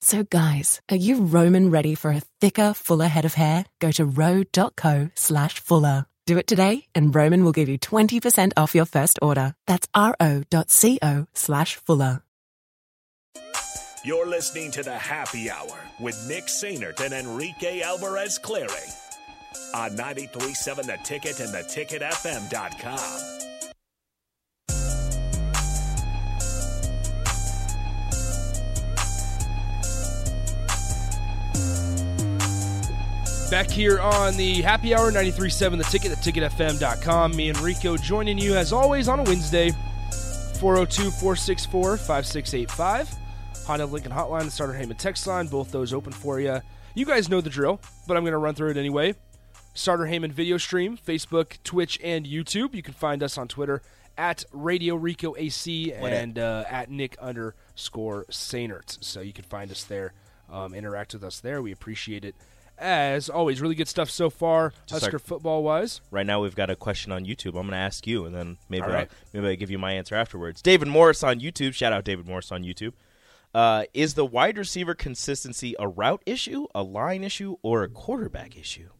So guys, are you Roman ready for a thicker, fuller head of hair? Go to ro.co slash fuller. Do it today and Roman will give you 20% off your first order. That's ro.co slash fuller. You're listening to the Happy Hour with Nick Sainert and Enrique Alvarez Clary on 937 The Ticket and theticketfm.com. Back here on the Happy Hour 93.7 The Ticket, theticketfm.com. Me and Rico joining you as always on a Wednesday. 402 464 5685. Honda Lincoln Hotline, the Starter Heyman text line, both those open for you. You guys know the drill, but I'm going to run through it anyway. Starter Heyman video stream, Facebook, Twitch, and YouTube. You can find us on Twitter at Radio Rico AC and uh, at Nick underscore Sainert. So you can find us there, um, interact with us there. We appreciate it. As always, really good stuff so far, Just Husker football wise. Right now, we've got a question on YouTube. I'm going to ask you, and then maybe right. I'll, maybe I give you my answer afterwards. David Morris on YouTube. Shout out David Morris on YouTube. Uh, is the wide receiver consistency a route issue, a line issue, or a quarterback issue?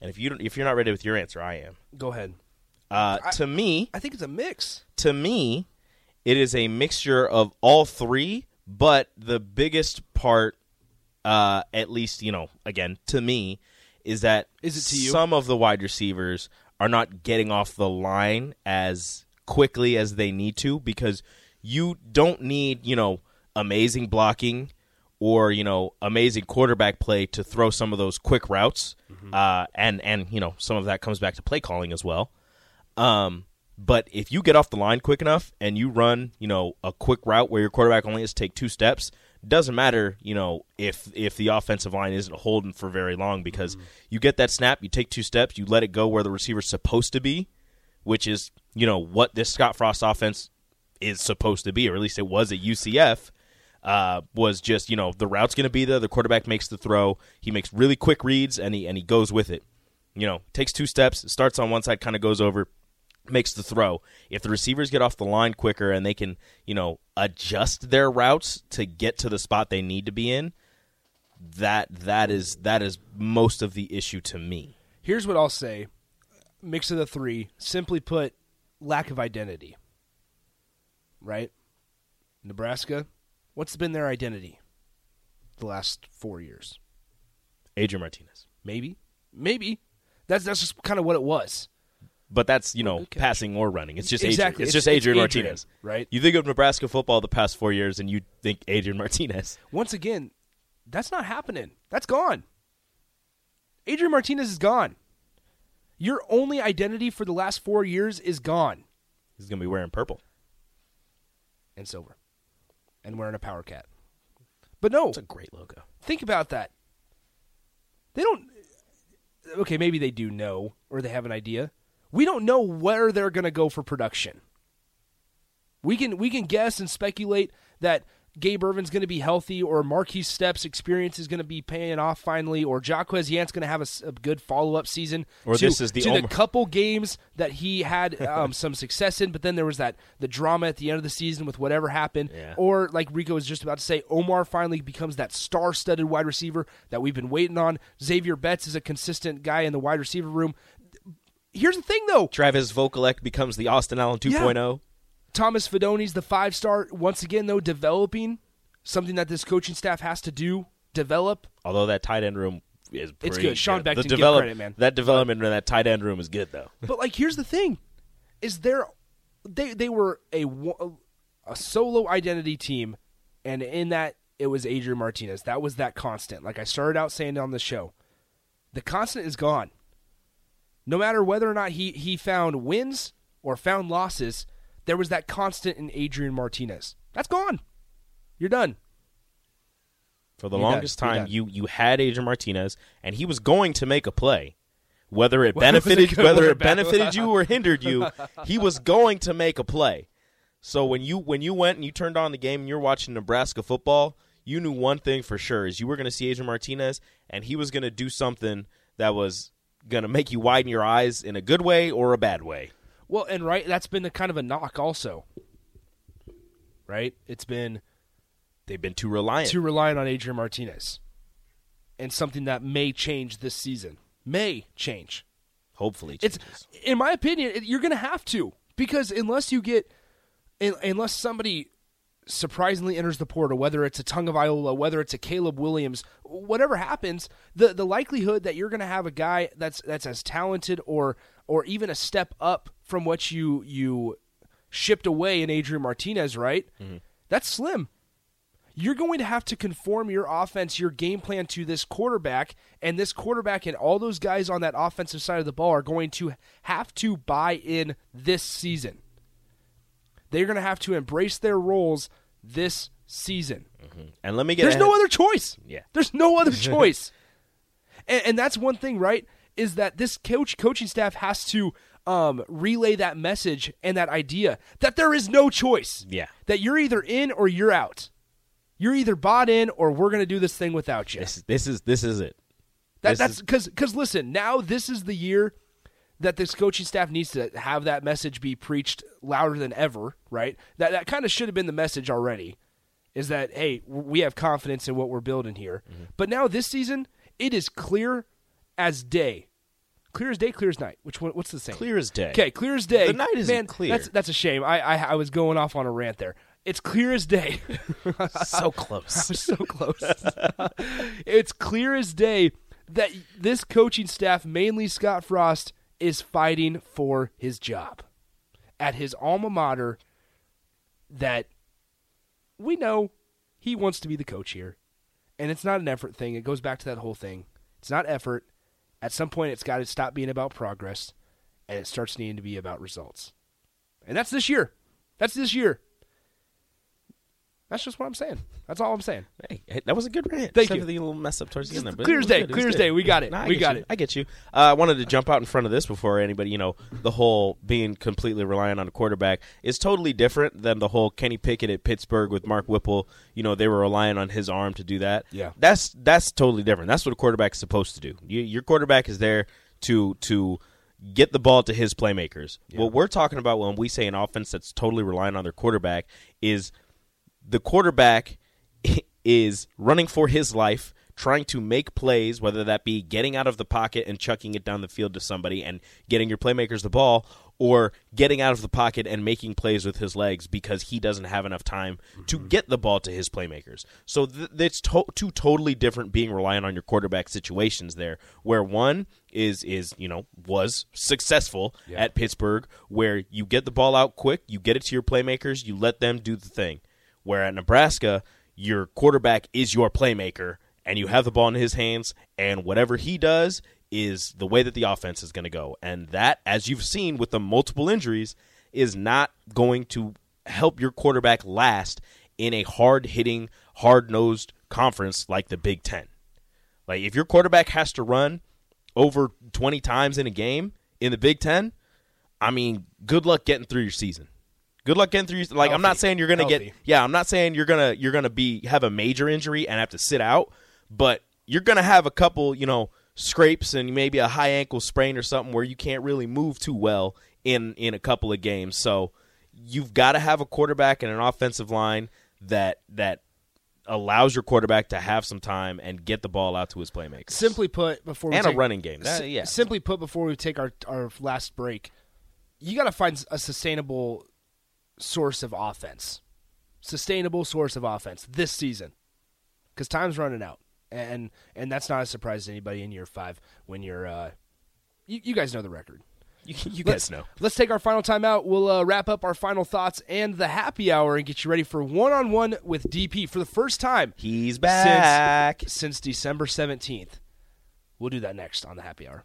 And if you don't, if you're not ready with your answer, I am. Go ahead. Uh, I- to me, I think it's a mix. to me, it is a mixture of all three, but the biggest part, uh, at least, you know, again, to me, is that Is it to you? some of the wide receivers are not getting off the line as quickly as they need to because you don't need, you know, amazing blocking or, you know, amazing quarterback play to throw some of those quick routes. Uh, and, and, you know, some of that comes back to play calling as well. Um, but if you get off the line quick enough and you run, you know, a quick route where your quarterback only has to take two steps, doesn't matter, you know, if if the offensive line isn't holding for very long because you get that snap, you take two steps, you let it go where the receiver's supposed to be, which is, you know, what this Scott Frost offense is supposed to be, or at least it was at UCF. Uh, was just you know the route's going to be there. The quarterback makes the throw. He makes really quick reads and he and he goes with it. You know, takes two steps, starts on one side, kind of goes over, makes the throw. If the receivers get off the line quicker and they can, you know, adjust their routes to get to the spot they need to be in, that that is that is most of the issue to me. Here's what I'll say mix of the three. Simply put, lack of identity. Right? Nebraska, what's been their identity the last four years? Adrian Martinez. Maybe. Maybe. That's that's just kind of what it was. But that's, you know, passing or running. It's just Exactly. Adrian. It's, It's- just Adrian it's Adrian, Martinez. right? You think of Nebraska football the past four years and you think Adrian Martinez. Once again, that's not happening. That's gone. Adrian Martinez is gone. Your only identity for the last four years is gone. He's gonna be wearing purple. And silver. And wearing a power cat. But no, It's a great logo. think about that. They don't. Okay, maybe they do know or they have an idea. We don't know where they're going to go for production. We can we can guess and speculate that Gabe Ervin's going to be healthy, or Markese Stepp's experience is going to be paying off finally, or Jaquez Yant's going to have a good follow up season. Or to, this is the to the couple games that he had um, some success in, but then there was that the drama at the end of the season with whatever happened. Yeah. Or like Rico was just about to say, Omar finally becomes that star-studded wide receiver that we've been waiting on. Xavier Betts is a consistent guy in the wide receiver room. Here's the thing, though. Travis Vokolek becomes the Austin Allen oh. 2.0. Thomas Fidone's the five star. Once again, though, developing something that this coaching staff has to do. Develop. Although that tight end room is It's good. Sean Beckton, The give develop- credit, man. That development in that tight end room is good though. But like, here's the thing: is there they they were a a solo identity team, and in that it was Adrian Martinez. That was that constant. Like I started out saying on the show, the constant is gone. No matter whether or not he he found wins or found losses, there was that constant in Adrian Martinez. That's gone. You're done. For the You're longest done. Time, you you had Adrian Martinez, and he was going to make a play, whether it benefited whether it benefited you or hindered you, he was going to make a play. So when you when you went and you turned on the game and you're watching Nebraska football, you knew one thing for sure is you were going to see Adrian Martinez, and he was going to do something that was going to make you widen your eyes in a good way or a bad way. Well, and right, that's been a kind of a knock also. Right? It's been They've been too reliant. too reliant on Adrian Martinez. And something that may change this season. May change. Hopefully, It's in my opinion, it- you're going to have to because unless you get un- unless somebody surprisingly enters the portal, whether it's a Tongue of Iola, whether it's a Caleb Williams, whatever happens, the the likelihood that you're going to have a guy that's that's as talented or or even a step up from what you you shipped away in Adrian Martinez, right? Mm-hmm. That's slim. You're going to have to conform your offense, your game plan to this quarterback, and this quarterback and all those guys on that offensive side of the ball are going to have to buy in this season. They're going to have to embrace their roles this season. and let me get There's no other choice. Yeah. There's no other choice. and, and that's one thing, right? Is that this coach coaching staff has to um, relay that message and that idea that there is no choice. Yeah. That you're either in or you're out. You're either bought in or we're going to do this thing without you. This, this is this is it. That, This that's because because listen, now this is the year that this coaching staff needs to have that message be preached louder than ever. Right? That that kind of should have been the message already. Is that hey, we have confidence in what we're building here. Mm-hmm. But now this season, it is clear as day, clear as day, clear as night. Which one? What's the same? Clear as day. Okay, clear as day. The night Man, clear. That's that's a shame. I, I I was going off on a rant there. It's clear as day. so close. so close. it's clear as day that this coaching staff, mainly Scott Frost, is fighting for his job at his alma mater. That we know he wants to be the coach here, and it's not an effort thing. It goes back to that whole thing. It's not effort. At some point, it's got to stop being about progress, and it starts needing to be about results. And that's this year. That's this year. That's just what I'm saying. That's all I'm saying. Hey, hey, that was a good rant. Thank Except you. for the little mess up towards the end there. but Clear as day, clear as day. We got it. We got you. it. I get you. Uh, I wanted to jump out in front of this before anybody, you know, the whole being completely reliant on a quarterback is totally different than the whole Kenny Pickett at Pittsburgh with Mark Whipple. You know, they were relying on his arm to do that. Yeah. That's that's totally different. That's what a quarterback is supposed to do. You, your quarterback is there to to get the ball to his playmakers. What we're talking about when we say an offense that's totally relying on their quarterback is the quarterback is running for his life, trying to make plays, whether that be getting out of the pocket and chucking it down the field to somebody and getting your playmakers the ball, or getting out of the pocket and making plays with his legs because he doesn't have enough time to mm-hmm. get the ball to his playmakers. So th- it's to- two totally different being reliant on your quarterback situations there, where one is is you know was successful at Pittsburgh, where you get the ball out quick, you get it to your playmakers, you let them do the thing. Where at Nebraska, your quarterback is your playmaker, and you have the ball in his hands, and whatever he does is the way that the offense is going to go. And that, as you've seen with the multiple injuries, is not going to help your quarterback last in a hard hitting, hard nosed conference like the Big Ten. Like, if your quarterback has to run over 20 times in a game in the Big Ten, I mean, good luck getting through your season. Good luck getting through. Like I'm not saying you're gonna get. Yeah, I'm not saying you're gonna you're gonna be have a major injury and have to sit out, but you're gonna have a couple, you know, scrapes and maybe a high ankle sprain or something where you can't really move too well in in a couple of games. So you've got to have a quarterback and an offensive line that that allows your quarterback to have some time and get the ball out to his playmakers. Simply put, before we And a take- running game. That- yeah. Simply put, before we take our our last break, you got to find a sustainable source of offense, sustainable source of offense this season, because time's running out, and and that's not a surprise to anybody in year five when you're. Uh, you, you guys know the record. You, you Let's- guys know. Let's take our final time out. We'll uh, wrap up our final thoughts and the happy hour and get you ready for one on one with DP for the first time He's back. since December 17th. We'll do that next on the happy hour.